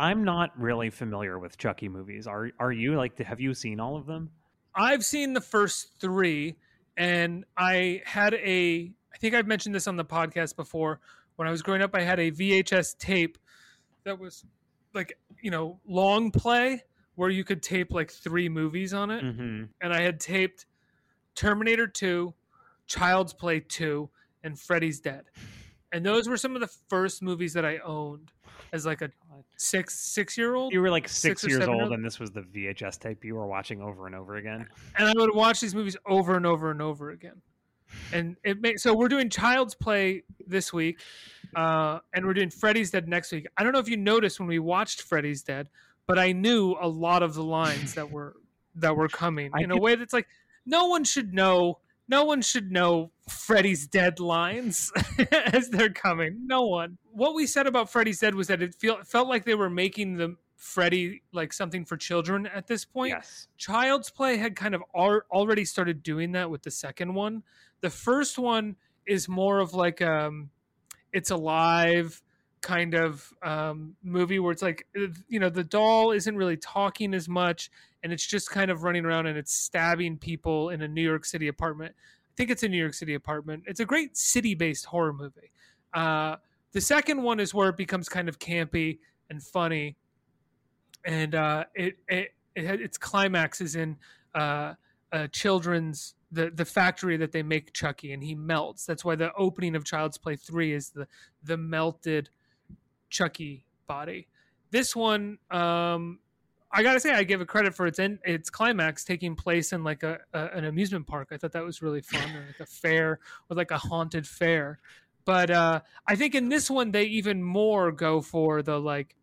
I'm not really familiar with Chucky movies. Are are you like have you seen all of them? I've seen the first 3 and I had a I think I've mentioned this on the podcast before. When I was growing up I had a VHS tape that was like, you know, long play where you could tape like 3 movies on it. Mm-hmm. And I had taped Terminator 2, Child's Play 2, and Freddy's Dead. And those were some of the first movies that I owned as like a six six year old. You were like six, Six years seven old, and this was the VHS tape you were watching over and over again. And I would watch these movies over and over and over again. And it made so we're doing Child's Play this week, uh, and we're doing Freddy's Dead next week. I don't know if you noticed when we watched Freddy's Dead, but I knew a lot of the lines that were that were coming I in a way that's like no one should know. No one should know Freddy's deadlines as they're coming. No one. What we said about Freddy's Dead was that it feel, felt like they were making the Freddy like something for children at this point. Yes. Child's Play had kind of al- already started doing that with the second one. The first one is more of like um it's alive kind of um movie where it's like uh, you know the doll isn't really talking as much and it's just kind of running around and it's stabbing people in a New York City apartment. I think it's a New York City apartment. It's a great city-based horror movie. Uh the second one is where it becomes kind of campy and funny and uh, it, it it its climax is in uh, uh, children's the the factory that they make Chucky, and he melts. That's why the opening of Child's Play three is the the melted Chucky body. This one, um, I gotta say, I give it credit for its end, its climax taking place in like a, a an amusement park. I thought that was really fun, or like a fair, or like a haunted fair. But uh, I think in this one they even more go for the like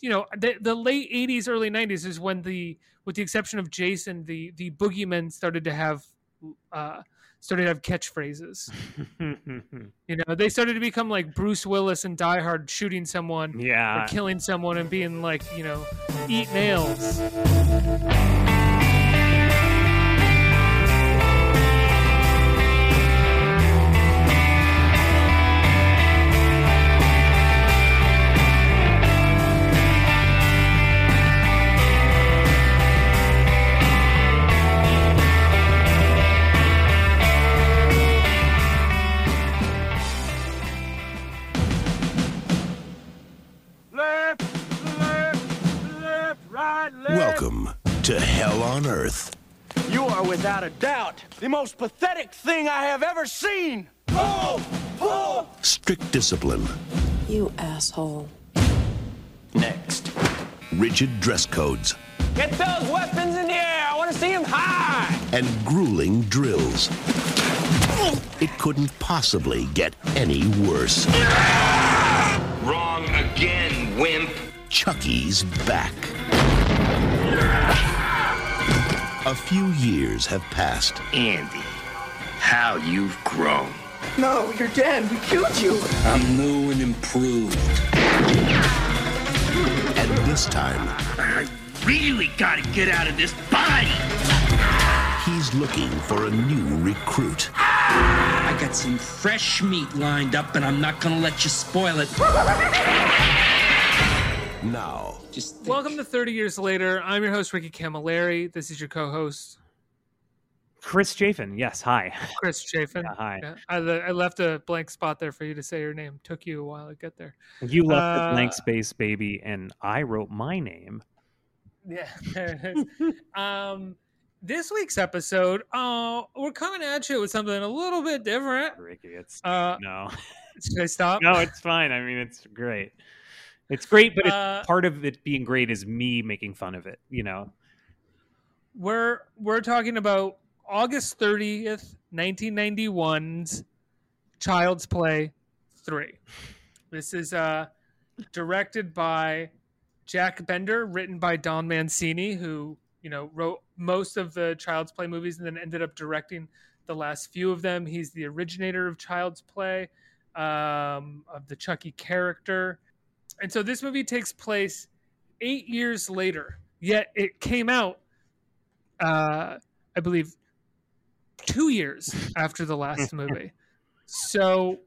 you know the, the late 80s early 90s is when the with the exception of jason the the boogeymen started to have uh started to have catchphrases. You know they started to become like bruce willis and die hard shooting someone yeah, or killing someone and being like you know eat nails the most pathetic thing I have ever seen. Pull, pull. Strict discipline, You asshole. Next. rigid dress codes, Get those weapons in the air. I want to see them high. and grueling drills. It couldn't possibly get any worse. Wrong again, wimp. Chucky's back. A few years have passed, Andy, how you've grown. No, you're dead. We killed you. I'm new and improved. and this time I really gotta get out of this body. he's looking for a new recruit. I got some fresh meat lined up, and I'm not gonna let you spoil it. Now, Just think. welcome to 30 years later i'm your host ricky camilleri this is your co-host Chris Chafin. Yes. Hi. chris chafin Yeah, hi. Yeah, I, le- I left a blank spot there for you to say your name took you a while to get there You left a blank Uh, space, baby, and I wrote my name. Yeah, there it is. um, this week's episode, uh, we're coming at you with something a little bit different. Ricky, it's Uh, no, should I stop? no, it's fine. I mean, it's great. It's great, but it's, Uh, part of it being great is me making fun of it. You know, We're we're talking about August thirtieth, nineteen ninety one's Child's Play three. This is uh, directed by Jack Bender, written by Don Mancini, who you know wrote most of the Child's Play movies and then ended up directing the last few of them. He's the originator of Child's Play, um, of the Chucky character, and so this movie takes place eight years later. Yet it came out, uh, I believe, two years after the last movie. So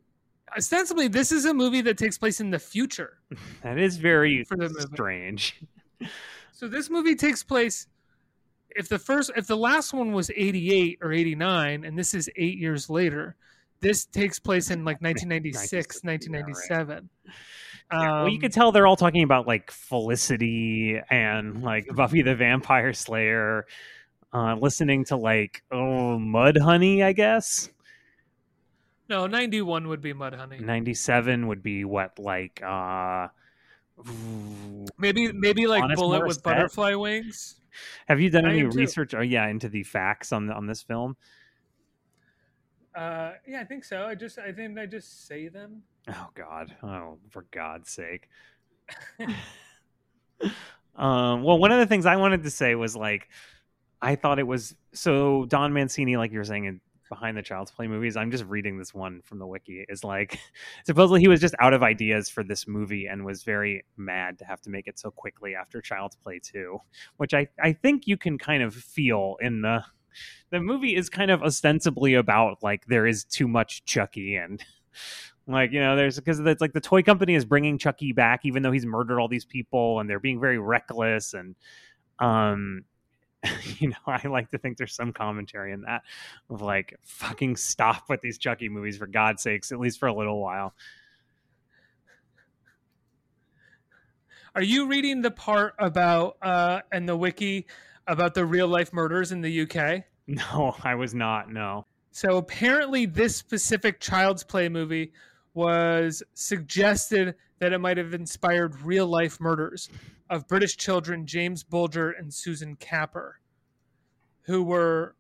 ostensibly this is a movie that takes place in the future. That is very For the movie. strange. So this movie takes place if the first if the last one was 88 or 89 and this is 8 years later, this takes place in like 1996, 1997. Yeah, well, you Um, could tell they're all talking about like Felicity and like Buffy the Vampire Slayer, uh, listening to like oh Mudhoney, I guess. No, 91 would be Mudhoney. Ninety seven would be what like uh ooh, Maybe maybe like Honest Bullet with butterfly wings. have you done I any am too. research? Oh yeah, into the facts on on this film. Uh, yeah, I think so. I just I think I just say them. Oh God! Oh, for God's sake! um, well, one of the things I wanted to say was like, I thought it was so Don Mancini, like you were saying, in behind the Child's Play movies. I'm just reading this one from the wiki. Is like, supposedly he was just out of ideas for this movie and was very mad to have to make it so quickly after Child's Play two, which I I think you can kind of feel in the. The movie is kind of ostensibly about like there is too much Chucky and like you know there's because it's like the toy company is bringing chucky back even though he's murdered all these people and they're being very reckless and um you know i like to think there's some commentary in that of like fucking stop with these chucky movies for god's sakes at least for a little while. Are you reading the part about uh and the wiki about the real life murders in the UK? no i was not no So apparently, this specific Child's Play movie was suggested that it might have inspired real life murders of British children James Bulger and Susan Capper, who were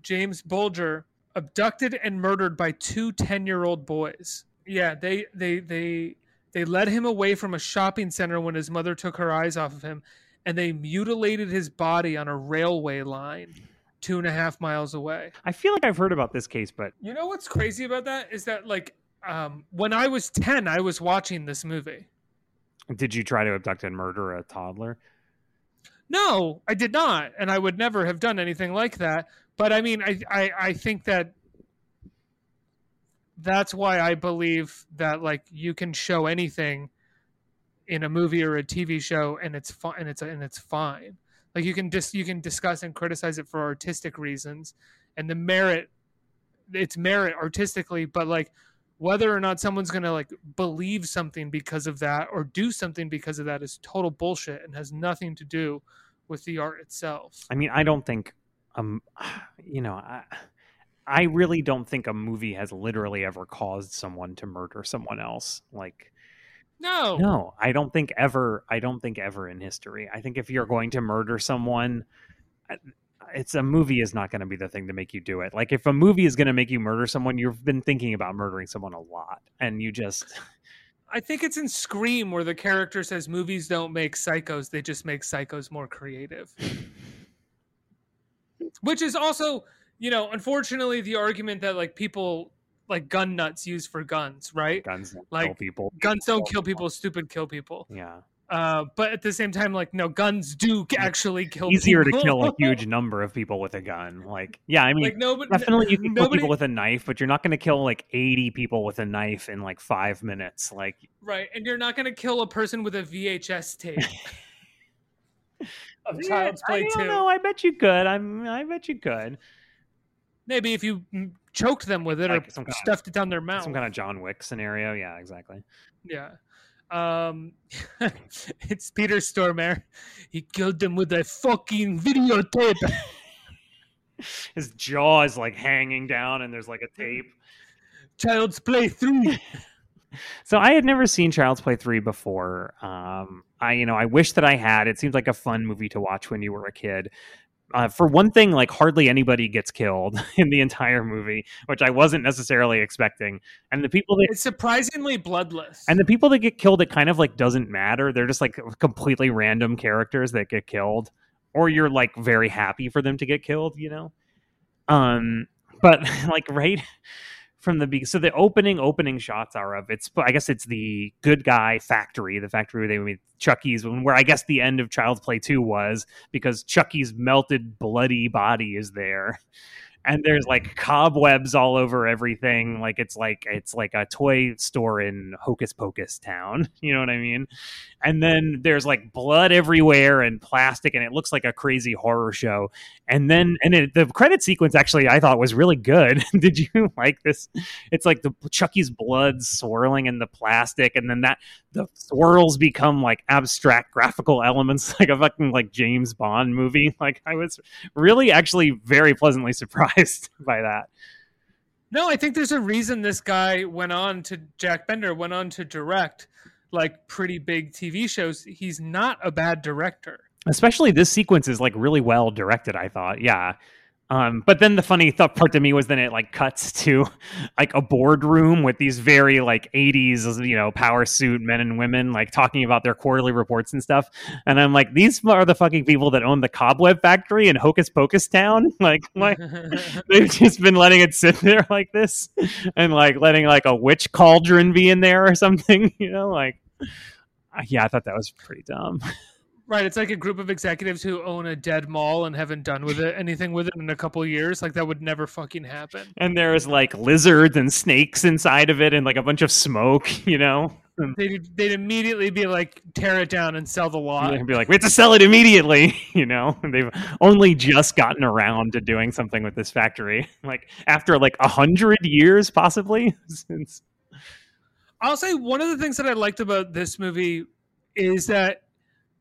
James Bulger abducted and murdered by two 10 year old boys. Yeah, they, they, they, they led him away from a shopping center when his mother took her eyes off of him, and they mutilated his body on a railway line two and a half miles away. i feel like i've heard about this case but You know what's crazy about that is that like um, when I was ten, I was watching this movie. did you try to abduct and murder a toddler No, I did not, and I would never have done anything like that. But I mean, I I, I think that that's why I believe that like you can show anything in a movie or a TV show, and it's fine, and it's and it's fine. Like you can just you can discuss and criticize it for artistic reasons, and the merit, its merit artistically, but like whether or not someone's gonna like believe something because of that or do something because of that is total bullshit and has nothing to do with the art itself. I mean, I don't think, um, you know, I, I really don't think a movie has literally ever caused someone to murder someone else. Like, No, no, I don't think ever. I don't think ever in history. I think if you're going to murder someone, it's a movie is not going to be the thing to make you do it. Like, if a movie is going to make you murder someone, you've been thinking about murdering someone a lot, and you just I think it's in Scream where the character says movies don't make psychos, they just make psychos more creative. Which is also, you know, unfortunately the argument that like people like gun nuts use for guns, right? guns don't kill Like, people. Guns don't kill people, stupid kill people. Yeah, Uh, but at the same time, like no, guns do actually kill. People easier to kill a huge number of people with a gun. Like, yeah, I mean, like nobody, Definitely, you can kill people with a knife, but you're not going to kill like 80 people with a knife in like five minutes. Like, right, and you're not gonna kill a person with a VHS tape of Yeah, Child's Play I don't know. I bet you could. I'm. I bet you could. Maybe if you choked them with it Like or kind of- stuffed it down their mouth. Some kind of John Wick scenario. Yeah, exactly. Yeah. Um, it's Peter Stormare. He killed them with a fucking videotape. His jaw is like hanging down, and there's like a tape. Child's Play 3. So I had never seen Child's Play three before. Um, I you know I wish that I had. It seems like a fun movie to watch when you were a kid. Uh, for one thing, like hardly anybody gets killed in the entire movie, which I wasn't necessarily expecting. And the people that It's surprisingly bloodless. and the people that get killed, it kind of like doesn't matter. They're just like completely random characters that get killed, or you're like very happy for them to get killed, you know. Um, but like right from the be- so the opening opening shots are of it's I guess it's the good guy factory, the factory where they made Chucky's, where I guess the end of Child's Play two was because Chucky's melted bloody body is there, and there's like cobwebs all over everything like it's like it's like a toy store in hocus pocus town you know what i mean? And then there's like blood everywhere and plastic and it looks like a crazy horror show. And then and it, the credit sequence actually i thought was really good. Did you like this? It's like the chucky's blood swirling in the plastic and then that the swirls become like abstract graphical elements like a fucking like james bond movie. Like i was really actually very pleasantly surprised by that No, I think there's a reason this guy went on to Jack Bender went on to direct like pretty big TV shows. He's not a bad director. especially this sequence is like really well directed i thought yeah um, but then the funny th- part to me was then it like cuts to like a boardroom with these very like 80s you know power suit men and women like talking about their quarterly reports and stuff. And i'm like these are the fucking people that own the cobweb factory in hocus pocus town? Like like they've just been letting it sit there like this and like letting like a witch cauldron be in there or something you know like yeah i thought that was pretty dumb Right, it's like a group of executives who own a dead mall and haven't done with it anything with it in a couple years. Like that would never fucking happen. and there's like lizards and snakes inside of it and like a bunch of smoke you know They'd, they'd immediately be like, tear it down and sell the lot. they'd be like we have to sell it immediately you know and they've only just gotten around to doing something with this factory like after like a hundred years possibly since I'll say one of the things that I liked about this movie is that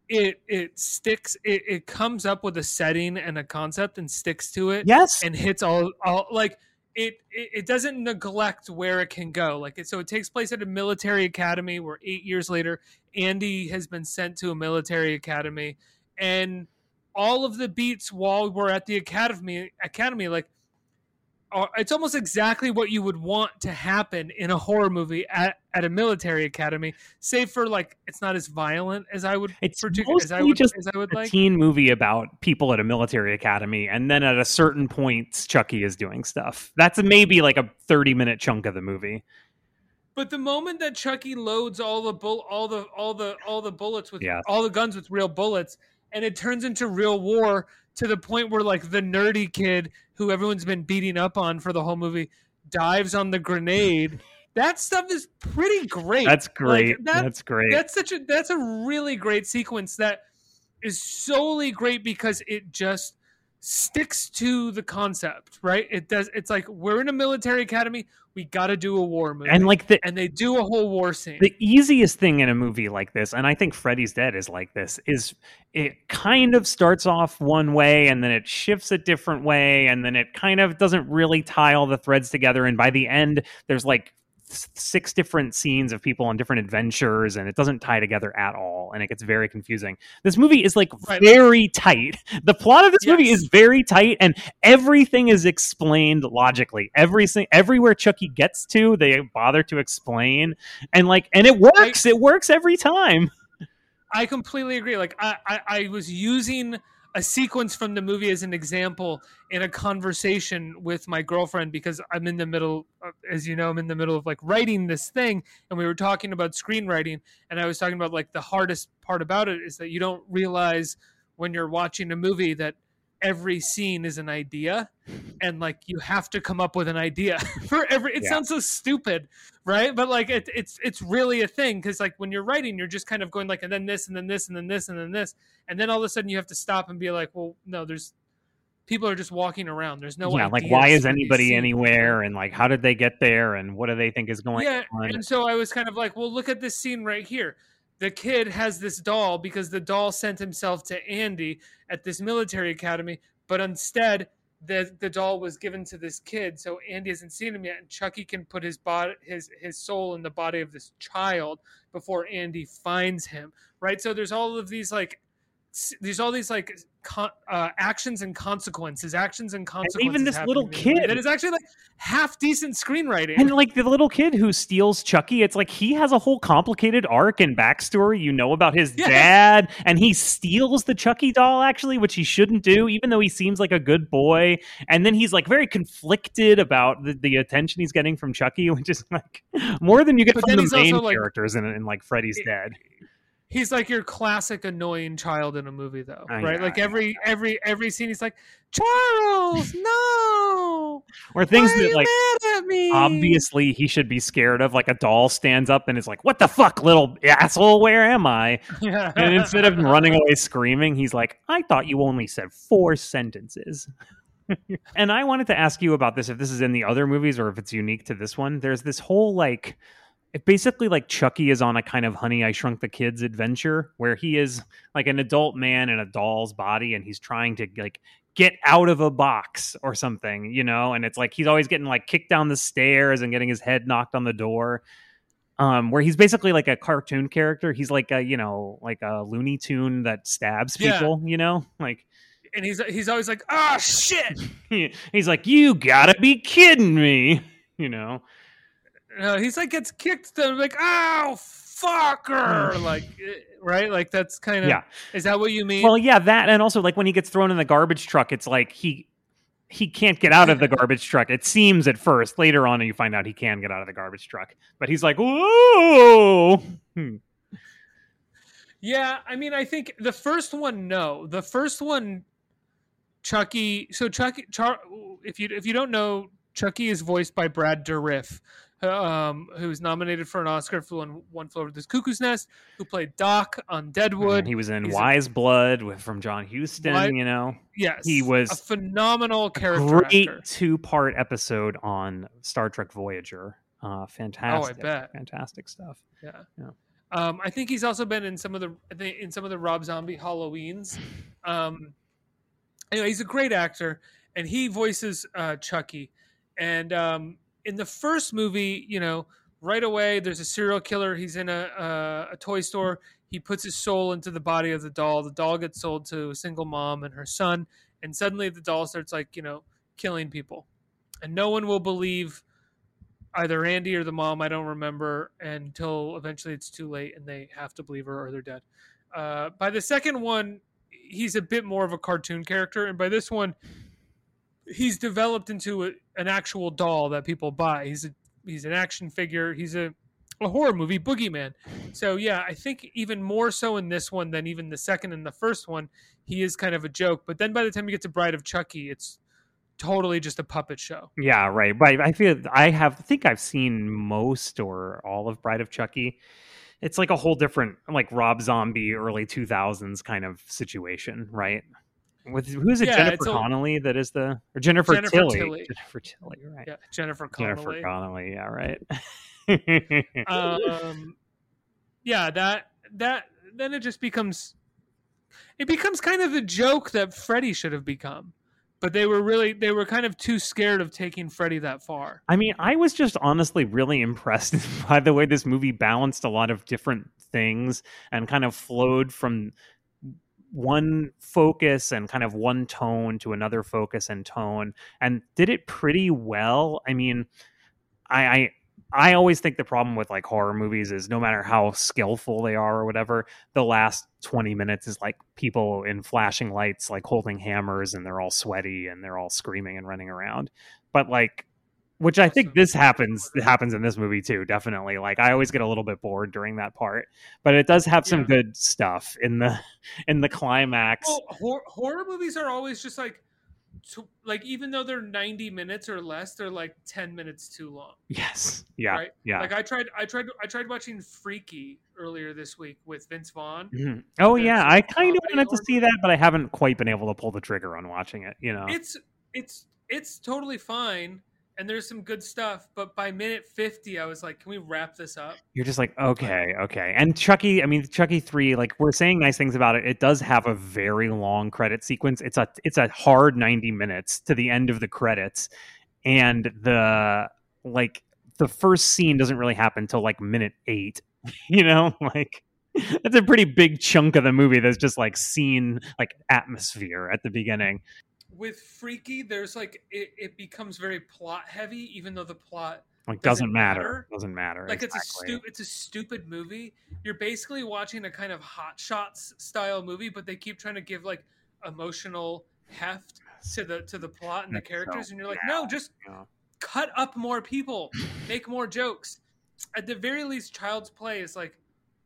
it it sticks it, it comes up with a setting and a concept and sticks to it yes. and hits all all like it, it it doesn't neglect where it can go. Like it, so it takes place at a military academy where eight years later andy has been sent to a military academy. And all of the beats while we're at the academy academy like Uh, it's almost exactly what you would want to happen in a horror movie at, at a military academy save for like it's not as violent as i would It's partic- as I mostly would, just I would a like. teen movie about people at a military academy and then at a certain point chucky is doing stuff. That's maybe like a 30 minute chunk of the movie. But the moment that Chucky loads all the bull, all the all the all the bullets with Yeah. all the guns with real bullets, and it turns into real war to the point where like the nerdy kid who everyone's been beating up on for the whole movie dives on the grenade. That stuff is pretty great. that's great that- that's great That's such a that's a really great sequence that is solely great because it just sticks to the concept, right? It does. It's like we're in a military academy. We got to do a war movie, and like the and they do a whole war scene. the easiest thing in a movie like this and i think freddy's dead is like this is it kind of starts off one way and then it shifts a different way and then it kind of doesn't really tie all the threads together and by the end there's like six different scenes of people on different adventures and it doesn't tie together at all and it gets very confusing. This movie is like Right. very tight. The plot of this movie is very tight and everything is explained logically. Every sing- everywhere chucky gets to they bother to explain and like and it works. It works every time. I completely agree. Like I, I, I was using a sequence from the movie as an example in a conversation with my girlfriend because I'm in the middle, of, as you know, I'm in the middle of like writing this thing, and we were talking about screenwriting, and I was talking about like the hardest part about it is that you don't realize when you're watching a movie that every scene is an idea and like you have to come up with an idea for every it Yeah. sounds so stupid right? But like it, it's it's really a thing because like when you're writing you're just kind of going like and then this and then this and then this and then this and then all of a sudden you have to stop and be like well no there's people are just walking around. There's no yeah like why is anybody anywhere and like how did they get there and what do they think is going yeah on? and so i was kind of like well look at this scene right here the kid has this doll because the doll sent himself to andy at this military academy but instead the the doll was given to this kid so andy hasn't seen him yet and chucky can put his body his his soul in the body of this child before andy finds him right? So there's all of these like there's all these like con- uh, actions and consequences actions and consequences Even this little in the movie kid- that is actually like half decent screenwriting and like the little kid who steals Chucky, it's like he has a whole complicated arc and backstory. You know about his dad, and he steals the Chucky doll actually, which he shouldn't do, even though he seems like a good boy. And then he's like very conflicted about the, the attention he's getting from Chucky, which is like more than you get But from the main also, like- characters in, in like Freddy's It- Dead. He's like your classic annoying child in a movie though I right know, like every every every scene he's like charles no or things that like at me obviously he should be scared of. Like a doll stands up and is like, "What the fuck, little asshole? Where am I?" And instead of running away screaming, he's like, "I thought you only said four sentences." and I wanted to ask you about this if this is in the other movies or if it's unique to this one. There's this whole like it basically like Chucky is on a kind of honey I shrunk the kids adventure where he is like an adult man in a doll's body and he's trying to like get out of a box or something, you know, and it's like he's always getting like kicked down the stairs and getting his head knocked on the door. Um, where he's basically like a cartoon character. He's like a, you know, like a Looney Tune that stabs Yeah. people, you know? Like and he's he's always like ah shit he's like, You gotta be kidding me, you know. No, he's like gets kicked they're like oh fucker like eh, right like that's kind of Yeah. is that what you mean Well, yeah, that and also like when he gets thrown in the garbage truck, it's like he he can't get out of the garbage truck. It seems at first. Later on, you find out he can get out of the garbage truck, but he's like, ooh Hmm. Yeah, I mean, I think the first one, no. The first one, Chucky. So Chucky, Char, if you if you don't know, Chucky is voiced by Brad Dourif, um, was nominated for an Oscar for one, one Flew Over the Cuckoo's Nest, who played Doc on Deadwood. He was in He's Wise Blood with, from John Huston. Why- You know, yes, he was a phenomenal character great two-part episode on Star Trek Voyager. Uh, fantastic, bet. fantastic stuff. Yeah. Yeah. Um, I think he's also been in some of the I think in some of the Rob Zombie Halloweens. Um, anyway, he's a great actor, and he voices uh, Chucky. And um, in the first movie, you know, right away there's a serial killer. He's in a, a a toy store. He puts his soul into the body of the doll. The doll gets sold to a single mom and her son, and suddenly the doll starts like you know killing people, and no one will believe either Andy or the mom. I don't remember until eventually it's too late and they have to believe her or they're dead. Uh, by the second one, he's a bit more of a cartoon character, and by this one, he's developed into a, an actual doll that people buy. He's a he's an action figure. He's a a horror movie boogeyman. So yeah, I think even more so in this one than even the second and the first one, he is kind of a joke. But then by the time you get to Bride of Chucky, it's totally just a puppet show. Yeah, right. But I feel I have I think I've seen most or all of Bride of Chucky. It's like a whole different like Rob Zombie early 2000s kind of situation, right? With who's it Yeah, Jennifer a- Connelly that is the or Jennifer, Jennifer Tilly. Tilly. Jennifer Tilly, right. Yeah, Jennifer Connelly. Jennifer Connelly, yeah, right. um yeah that that then it just becomes it becomes kind of the joke that freddy should have become but they were really they were kind of too scared of taking freddy that far I mean, I was just honestly really impressed by the way this movie balanced a lot of different things and kind of flowed from one focus and kind of one tone to another focus and tone and did it pretty well. I mean, I, I I always think the problem with like horror movies is no matter how skillful they are or whatever, the last 20 minutes is like people in flashing lights, like holding hammers and they're all sweaty and they're all screaming and running around. But like, which I think this happens happens in this movie too, definitely. Like I always get a little bit bored during that part, but it does have some Yeah. good stuff in the in the climax. well hor- horror movies are always just like to, like even though they're 90 minutes or less they're like 10 minutes too long Yes. Yeah. right Yeah. like i tried i tried i tried watching freaky earlier this week with vince vaughn Mhm. Oh yeah, I kind of wanted to see that, but I haven't quite been able to pull the trigger on watching it. You know, it's it's it's totally fine and there's some good stuff but by minute 50 i was like can we wrap this up you're just like, okay, okay. And Chucky, I mean, Chucky three, like we're saying nice things about it. It does have a very long credit sequence. It's a it's a hard ninety minutes to the end of the credits, and the like the first scene doesn't really happen until like minute eight. You know, like. That's a pretty big chunk of the movie that's just like scene like atmosphere at the beginning. With freaky there's like it, it becomes very plot heavy even though the plot Like Doesn't doesn't, matter. matter. Doesn't matter. like it's a exactly. stu- it's a stupid movie you're basically watching a kind of hot shots style movie but they keep trying to give like emotional heft to the to the plot and the That's so characters and you're like bad. no just Yeah. cut up more people make more jokes at the very least child's play is like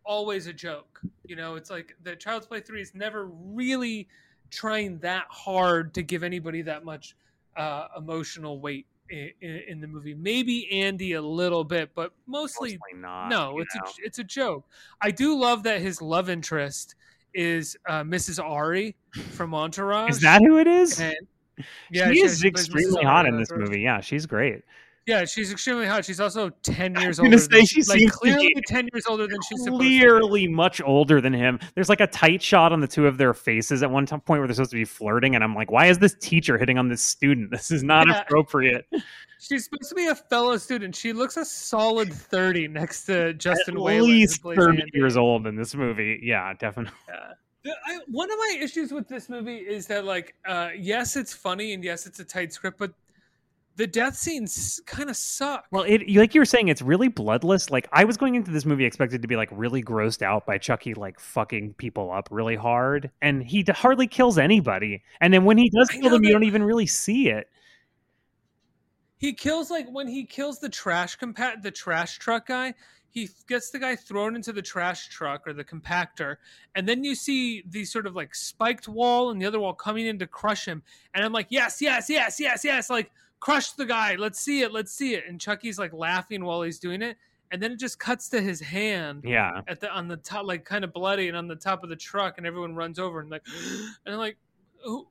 always a joke. You know, it's like the Child's Play three is never really trying that hard to give anybody that much uh, emotional weight in, in, the movie. Maybe Andy a little bit, but mostly, Mostly not. no. It's know. a it's a joke. I do love that his love interest is uh, Mrs. Ari from Entourage. Is that who it is? And, she yeah, is she plays extremely hot in this movie. Yeah, she's great. Yeah, she's extremely hot. She's also ten years older. say than, she like clearly ten years older than she's supposed to be. Clearly much older than him. There's like a tight shot on the two of their faces at one point where they're supposed to be flirting, and I'm like, why is this teacher hitting on this student? This is not Yeah. appropriate. She's supposed to be a fellow student. She looks a solid thirty next to Justin At Whalen. least 30 Andy. years old in this movie. Yeah, definitely. The- I, one of my issues with this movie is that, like, uh, yes, it's funny and yes, it's a tight script, but the death scenes kind of suck. Well, it like you were saying, it's really bloodless. Like I was going into this movie expected to be like really grossed out by Chucky like fucking people up really hard, and he d- hardly kills anybody. And then when he does kill them, you don't even really see it. he kills like when he kills the trash compa- the trash truck guy he gets the guy thrown into the trash truck or the compactor and then you see the sort of like spiked wall and the other wall coming in to crush him and i'm like yes yes yes yes yes like crush the guy let's see it let's see it and chucky's like laughing while he's doing it and then it just cuts to his hand Yeah, at the on the top like kind of bloody and on the top of the truck and everyone runs over and like and like who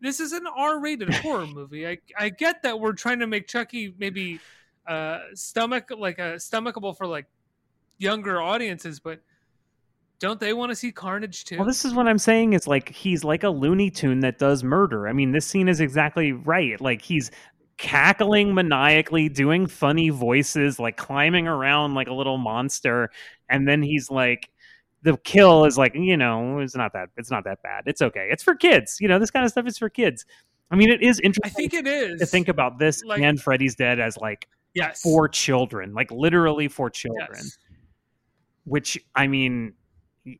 this is an R-rated horror movie. I I get that we're trying to make Chucky maybe uh stomach like a stomachable for like younger audiences, but don't they want to see carnage too? Well, this is what I'm saying is like he's like a Looney Tune that does murder. I mean, this scene is exactly right. Like he's cackling maniacally, doing funny voices, like climbing around like a little monster, and then he's like the kill is like, you know, it's not that it's not that bad. It's okay. It's for kids. You know, this kind of stuff is for kids. I mean, it is interesting. I think it is to think about this like- and Freddy's Dead as like yes for children, like literally for children yes. which I mean,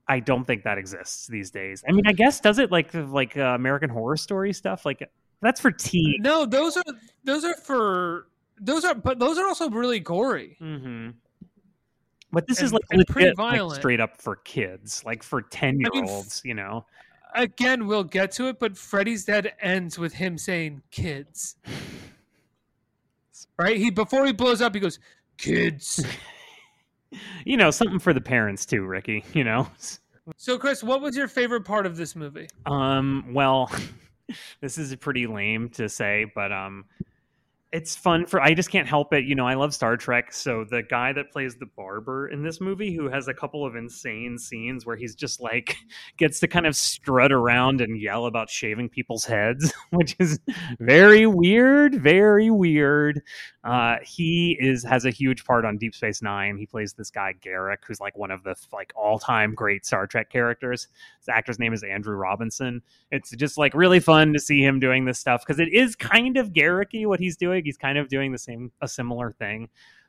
I don't think that exists these days. I mean, I guess does it like like uh, American Horror Story stuff? Like that's for teens. No, those are those are for those are but those are also really gory. hmm But this is like and pretty legit, like, violent. straight up for kids, like for ten year I mean, olds. You know, Again, we'll get to it, but Freddy's Dead ends with him saying kids. Right? He before he blows up, he goes, Kids. you know something for the parents too, Ricky. You know. So Chris, what was your favorite part of this movie? Um, well, this is pretty lame to say, but um it's fun for I just can't help it. You know, I love Star Trek, so the guy that plays the barber in this movie who has a couple of insane scenes where he's just like gets to kind of strut around and yell about shaving people's heads, which is very weird, very weird. Uh he is has a huge part on Deep Space 9. He plays this guy Garak who's like one of the like all-time great Star Trek characters. His actor's name is Andrew Robinson. It's just like really fun to see him doing this stuff because it is kind of Garricky what he's doing. He's kind of doing the same, a similar thing,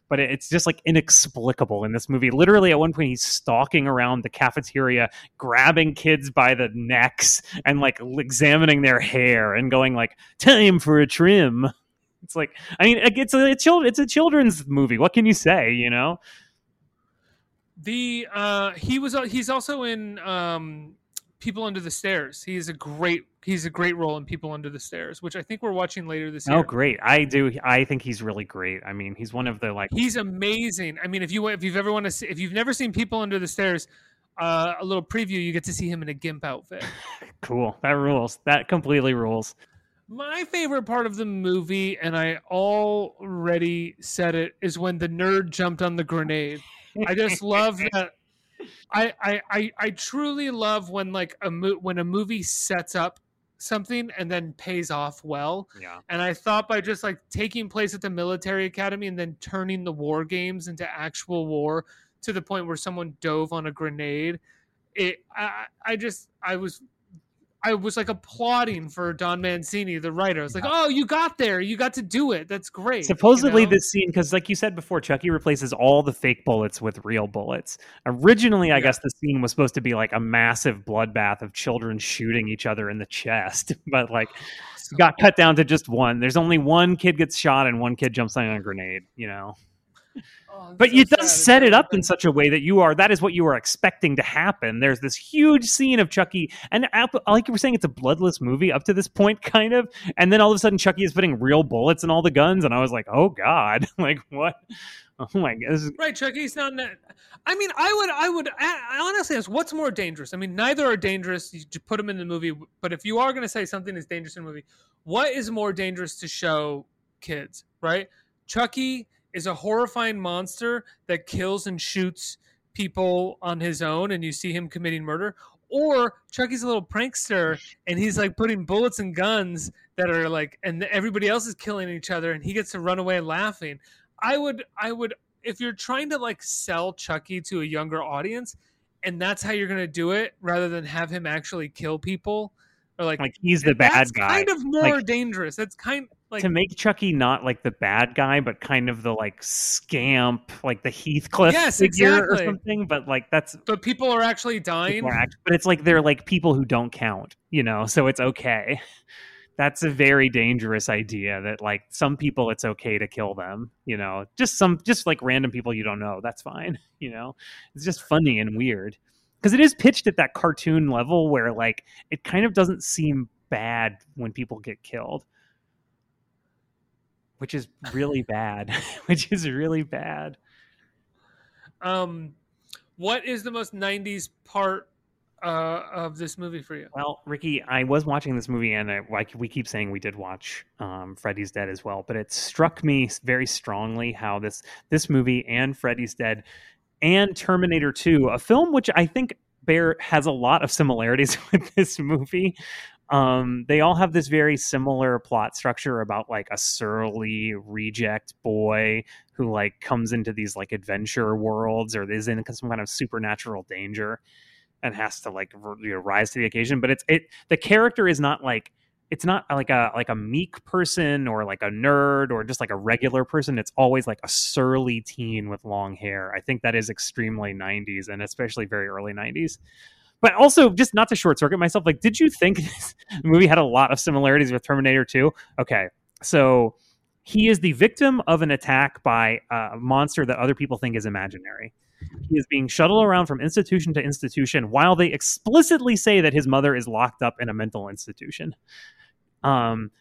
but it's just like inexplicable in this movie. Literally, at one point, he's stalking around the cafeteria, grabbing kids by the necks and like examining their hair and going like, "Time for a trim." It's like, I mean, it's a, it's, chil- it's a children's movie. What can you say? You know? The uh he was uh, he's also in um People Under the Stairs. He is a great he's a great role in People Under the Stairs, which I think we're watching later this year. Oh, great! I do. I think he's really great. I mean, he's one of the like He's amazing. I mean, if you if you've ever want to see if you've never seen People Under the Stairs, uh, a little preview, you get to see him in a gimp outfit. cool. That rules. That completely rules. My favorite part of the movie, and I already said it, is when the nerd jumped on the grenade. I just love that. I, I I I truly love when like a mo- when a movie sets up something and then pays off well. Yeah. And I thought by just like taking place at the military academy and then turning the war games into actual war to the point where someone dove on a grenade, it I, I just I was I was like applauding for Don Mancini, the writer. I was like, "Oh, you got there! You got to do it. That's great." you Supposedly, know? this scene, because like you said before, Chucky replaces all the fake bullets with real bullets. Originally, I guess the scene was supposed to be like a massive bloodbath of children shooting each other in the chest, but like oh, got cut down to just one. There's only one kid gets shot and one kid jumps on a grenade. You know, Oh, but so it sad. does It's set it up in such a way that you are that is what you are expecting to happen there's this huge scene of chucky and like you were saying it's a bloodless movie up to this point kind of and then all of a sudden chucky is putting real bullets in all the guns and i was like oh god like what oh my god this is Right, Chucky's not. That, I mean, I would, I would, I, I honestly ask, what's more dangerous? I mean, neither are dangerous. You just put them in the movie, but if you are going to say something is dangerous in a movie, what is more dangerous to show kids? Right, Chucky is a horrifying monster that kills and shoots people on his own, and you see him committing murder. Or Chucky's a little prankster, and he's like putting bullets and guns that are like, and everybody else is killing each other, and he gets to run away laughing. I would I would if you're trying to like sell Chucky to a younger audience and that's how you're going to do it rather than have him actually kill people or like like he's the bad that's guy kind of more Like, dangerous. That's kind like to make chucky not like the bad guy but kind of the like scamp like the heathcliff Yes, figure exactly. or something but like that's but people are actually dying. are act- but it's like they're like people who don't count you know so it's okay that's a very dangerous idea that like some people it's okay to kill them you know just some just like random people you don't know that's fine you know it's just funny and weird because it is pitched at that cartoon level where like it kind of doesn't seem bad when people get killed which is really bad which is really bad Um what is the most 90s part uh, of this movie for you? Well, Ricky, I was watching this movie, and I, like we keep saying, we did watch um, Freddy's Dead as well. But it struck me very strongly how this this movie and Freddy's Dead and Terminator Two, a film which I think bear has a lot of similarities with this movie. Um, they all have this very similar plot structure about like a surly reject boy who like comes into these like adventure worlds or is in some kind of supernatural danger and has to like you know, rise to the occasion. But it's it the character is not like it's not uh, like a like a meek person or like a nerd or just like a regular person. It's always like a surly teen with long hair. I think that is extremely 90s and especially very early 90s. But also, just not to short circuit myself, like, did you think this movie had a lot of similarities with Terminator 2? Okay, so he is the victim of an attack by a monster that other people think is imaginary. He is being shuttled around from institution to institution while they explicitly say that his mother is locked up in a mental institution. Um,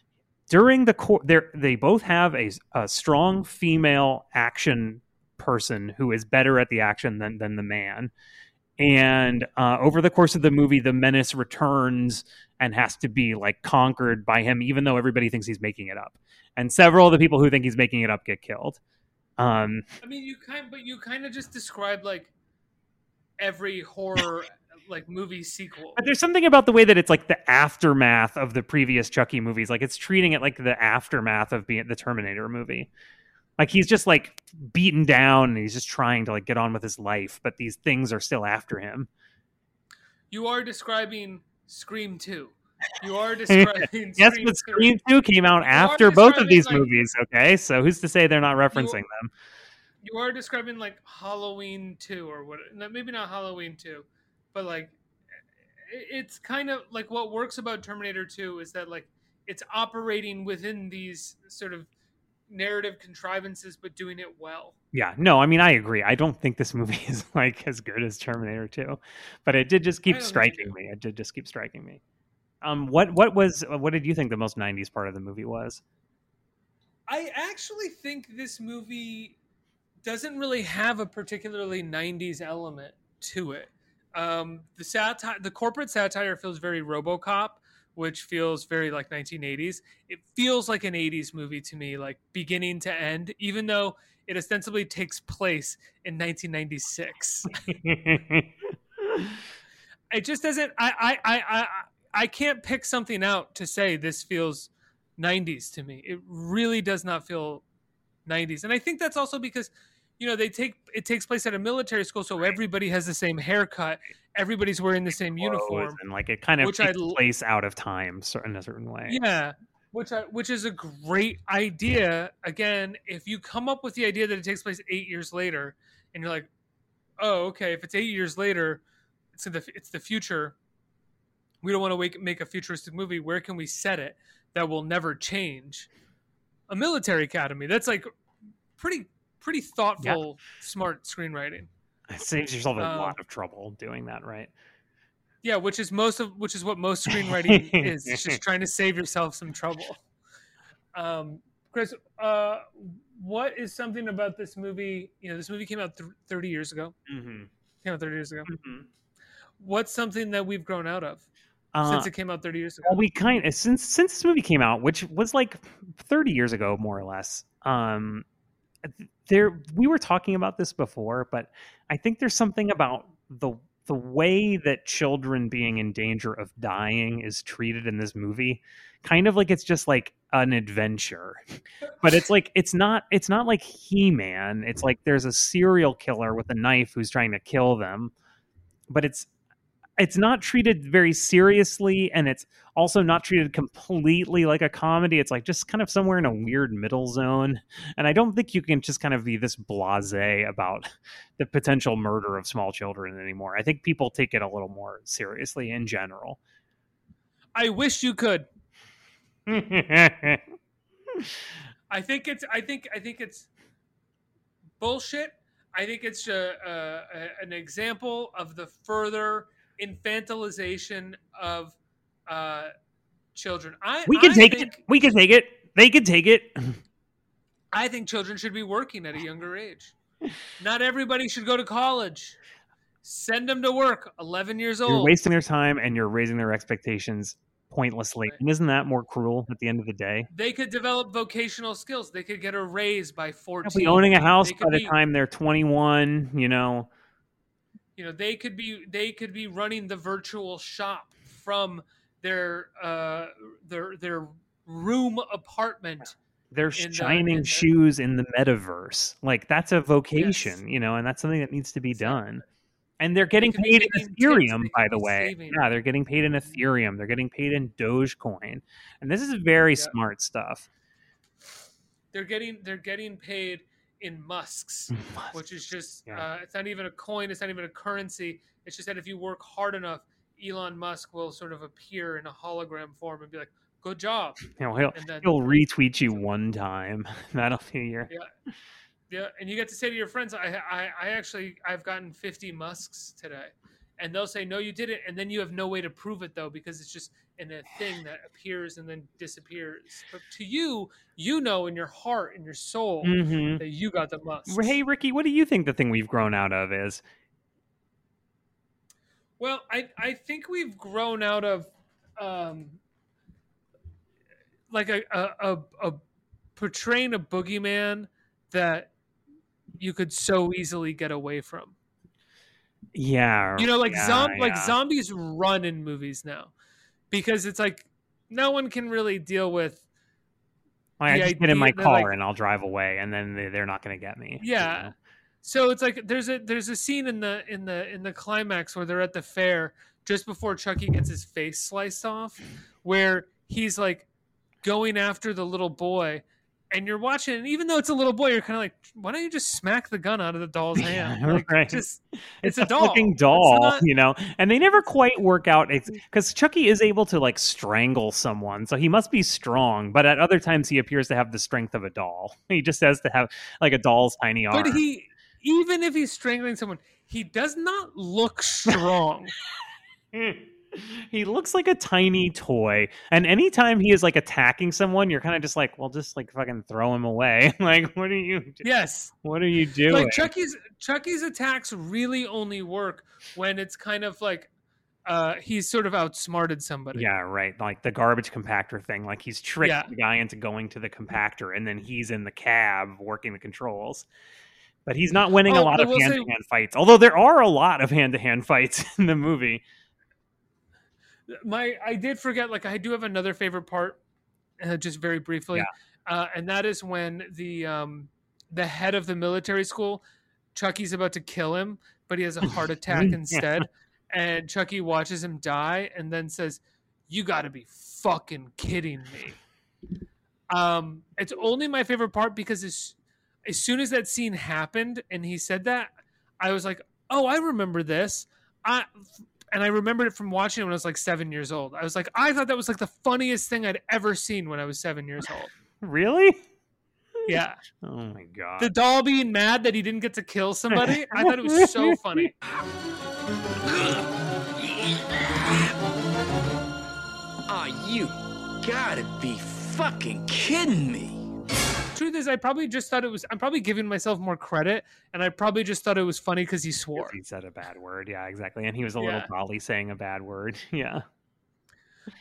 during the court, they both have a, a strong female action person who is better at the action than than the man. And uh, over the course of the movie, the menace returns and has to be like conquered by him, even though everybody thinks he's making it up. And several of the people who think he's making it up get killed. Um, I mean, you kind, but you kind of just described like every horror like movie sequel. But there's something about the way that it's like the aftermath of the previous Chucky movies. Like it's treating it like the aftermath of being the Terminator movie. Like he's just like beaten down and he's just trying to like get on with his life, but these things are still after him. You are describing Scream 2. You are describing yes, Scream but Scream 2 came out after both of these like- movies, okay? So who's to say they're not referencing them? You are describing like Halloween 2 or what maybe not Halloween 2, but like it's kind of like what works about Terminator 2 is that like it's operating within these sort of narrative contrivances but doing it well. Yeah, no, I mean I agree. I don't think this movie is like as good as Terminator 2, but it did just keep striking me. It did just keep striking me. Um, what what was what did you think the most '90s part of the movie was? I actually think this movie doesn't really have a particularly 90s element to it. Um, the satire, the corporate satire feels very RoboCop, which feels very like 1980s. It feels like an 80s movie to me, like beginning to end, even though it ostensibly takes place in 1996. it just doesn't. I I I I I can't pick something out to say this feels 90s to me. It really does not feel 90s, and I think that's also because you know they take it takes place at a military school, so everybody has the same haircut, everybody's wearing the same uniform. and like it kind of which I takes l- place out of time in a certain way. Yeah, which I, which is a great idea. Again, if you come up with the idea that it takes place eight years later, and you're like, oh, okay, if it's eight years later, it's the it's the future. We don't want to wake, make a futuristic movie. Where can we set it that will never change? A military academy. That's like pretty pretty thoughtful, smart screenwriting. It saves yourself a Um, lot of trouble doing that, right? Yeah, which is most of which is what most screenwriting is. It's just trying to save yourself some trouble. Um, Chris, uh, what is something about this movie? You know, this movie came out th- thirty years ago. Mm-hmm. Came out thirty years ago. Mm-hmm. What's something that we've grown out of Uh, since it came out thirty years ago? Well, we kind of since since this movie came out, which was like 30 years ago, more or less. Um, there we were talking about this before, but I think there's something about the the way that children being in danger of dying is treated in this movie. Kind of like it's just like an adventure but it's like it's not it's not like he-man. It's like there's a serial killer with a knife who's trying to kill them but it's it's not treated very seriously and it's also not treated completely like a comedy it's like just kind of somewhere in a weird middle zone and i don't think you can just kind of be this blasé about the potential murder of small children anymore i think people take it a little more seriously in general I wish you could. I think it's. I think. I think it's bullshit. I think it's a, a, a- an example of the further infantilization of uh, children. I we can I take think, it we can take it they can take it I think children should be working at a younger age. Not everybody should go to college. Send them to work. Eleven years old. you're wasting their time and you're raising their expectations pointlessly Right. and isn't that more cruel at the end of the day they could develop vocational skills. They could get a raise by They'll fourteen. be owning a house by the be- time they're 21 you know you know they could be they could be running the virtual shop from their uh their their room apartment they're the- in shining the- shoes in the metaverse. Like that's a vocation you know and that's something that needs to be done. And they're getting be paid in ethereum by the way. saving. yeah they're getting paid in ethereum. They're getting paid in dogecoin. And this is very Yeah. smart stuff. They're getting they're getting paid in musks which is just Yeah. uh, it's not even a coin it's not even a currency. It's just that if you work hard enough elon musk will sort of appear in a hologram form and be like good job. You know he'll, and then he'll retweet you one time that'll be your yeah. Yeah and you get to say to your friends i i, I actually i've gotten 50 musks today and they'll say no you didn't and then you have no way to prove it though because it's just in a thing that appears and then disappears. But to you you know in your heart in your soul Mhm. that you got the must. Hey ricky what do you think the thing we've grown out of is? Well i i think we've grown out of um like a a, a, a portraying a boogeyman that you could so easily get away from yeah you know like yeah, zom- like zombies run in movies now because it's like no one can really deal with Like, I just get in my car like- and I'll drive away, and then they- they're not going to get me. you Yeah. know? so it's like there's a there's a scene in the in the in the climax where they're at the fair just before Chucky gets his face sliced off where he's like going after the little boy and you're watching and even though it's a little boy you're kind of like why don't you just smack the gun out of the doll's hand like, right. just It's, a a, doll. fucking It's doll, not- you know. And they never quite work out because mm. Chucky is able to like strangle someone, so he must be strong. But at other times, he appears to have the strength of a doll. He just has to have like a doll's tiny arm. but he even if he's strangling someone he does not look strong hmm. he looks like a tiny toy and anytime he is like attacking someone you're kind of just like well just like fucking throw him away. Like what are you yes. What are you doing? Like Chucky's Chucky's attacks really only work when it's kind of like uh he's sort of outsmarted somebody. yeah right like the garbage compactor thing like he's tricked Yeah. the guy into going to the compactor and then he's in the cab working the controls. But he's not winning a Oh, lot I of will hand-to-hand fights although there are a lot of hand-to-hand fights in the movie My I did forget like I do have another favorite part uh, just very briefly. Uh and that is when the um the head of the military school Chucky's about to kill him, but he has a heart attack Yeah. instead. And Chucky watches him die and then says, You gotta be fucking kidding me. Um, it's only my favorite part because as, as soon as that scene happened and he said that, I was like, Oh, I remember this. I and I remembered it from watching it when I was like seven years old. I was like, I thought that was like the funniest thing I'd ever seen when I was seven years old. really Yeah. Oh my god. The doll being mad that he didn't get to kill somebody. I thought it was so funny. Oh, you gotta be fucking kidding me. Truth is, I probably just thought it was. I'm probably giving myself more credit, and I probably just thought it was funny because he swore. he said a bad word. Yeah, exactly. And he was a little Yeah. dolly saying a bad word. Yeah.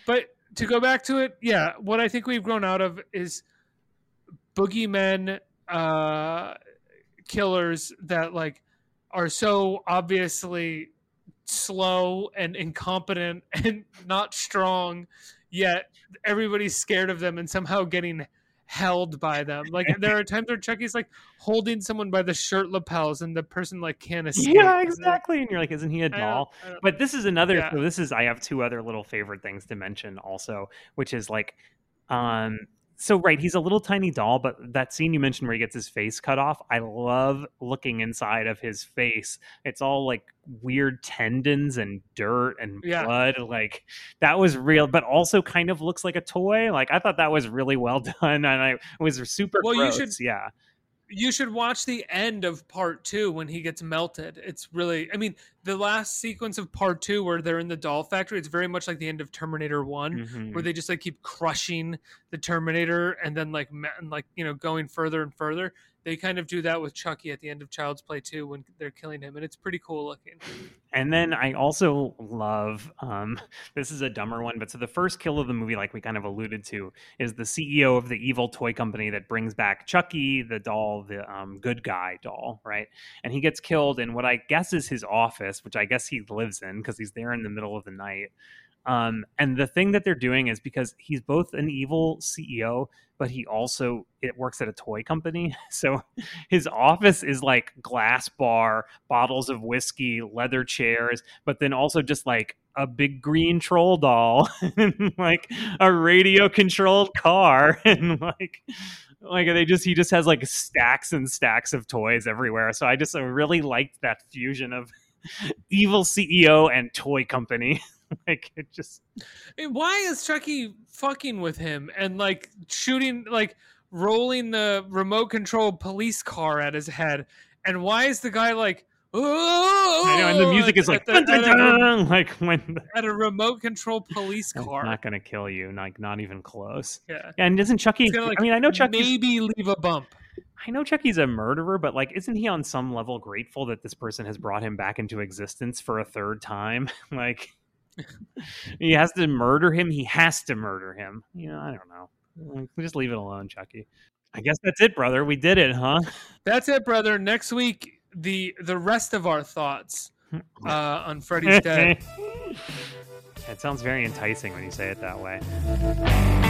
But to go back to it, yeah, what I think we've grown out of is boogeymen, uh, killers that like are so obviously slow and incompetent and not strong, yet everybody's scared of them and somehow getting held by them. Like there are times where Chucky's like holding someone by the shirt lapels and the person like can't escape. Yeah, exactly. And you're like, isn't he a I don't- doll? I don't- But this is another. Yeah. So this is. I have two other little favorite things to mention also, which is like, um. So right, he's a little tiny doll, but that scene you mentioned where he gets his face cut off, I love looking inside of his face. It's all like weird tendons and dirt and Yeah. blood. Like that was real, but also kind of looks like a toy. Like I thought that was really well done, and I it was super. Well, you should- yeah. You should watch the end of part two when he gets melted. It's really, I mean, the last sequence of part two where they're in the doll factory, it's very much like the end of Terminator One, Mhm. where they just like keep crushing the Terminator and then like, and, like you know, going further and further. They kind of do that with Chucky at the end of Child's Play 2 when they're killing him, and it's pretty cool looking. And then I also love um, this is a dumber one, but so the first kill of the movie, like we kind of alluded to, is the CEO of the evil toy company that brings back Chucky, the doll, the um, good guy doll, right? And he gets killed in what I guess is his office, which I guess he lives in because he's there in the middle of the night. Um, and the thing that they're doing is because he's both an evil CEO, but he also it works at a toy company. So his office is like glass bar, bottles of whiskey, leather chairs, but then also just like a big green troll doll and like a radio controlled car and like like they just he just has like stacks and stacks of toys everywhere. So I just really liked that fusion of evil CEO and toy company. like it just Why is Chucky fucking with him and like shooting, like rolling the remote control police car at his head? And why is the guy like, oh, I know, and the music is like the- dun, dun, a- dun, like when the, at a remote control police car? not gonna kill you, like not even close. yeah. And isn't Chucky? Gonna, like, I mean, I know Chucky's. maybe leave a bump. I know Chucky's a murderer, but like, isn't he on some level grateful that this person has brought him back into existence for a third time? like, he has to murder him. He has to murder him. You know, I don't know. Like, just leave it alone, Chucky. I guess that's it, brother. We did it, huh? That's it, brother. Next week, the the rest of our thoughts uh, on Freddy's Dead. it sounds very enticing when you say it that way.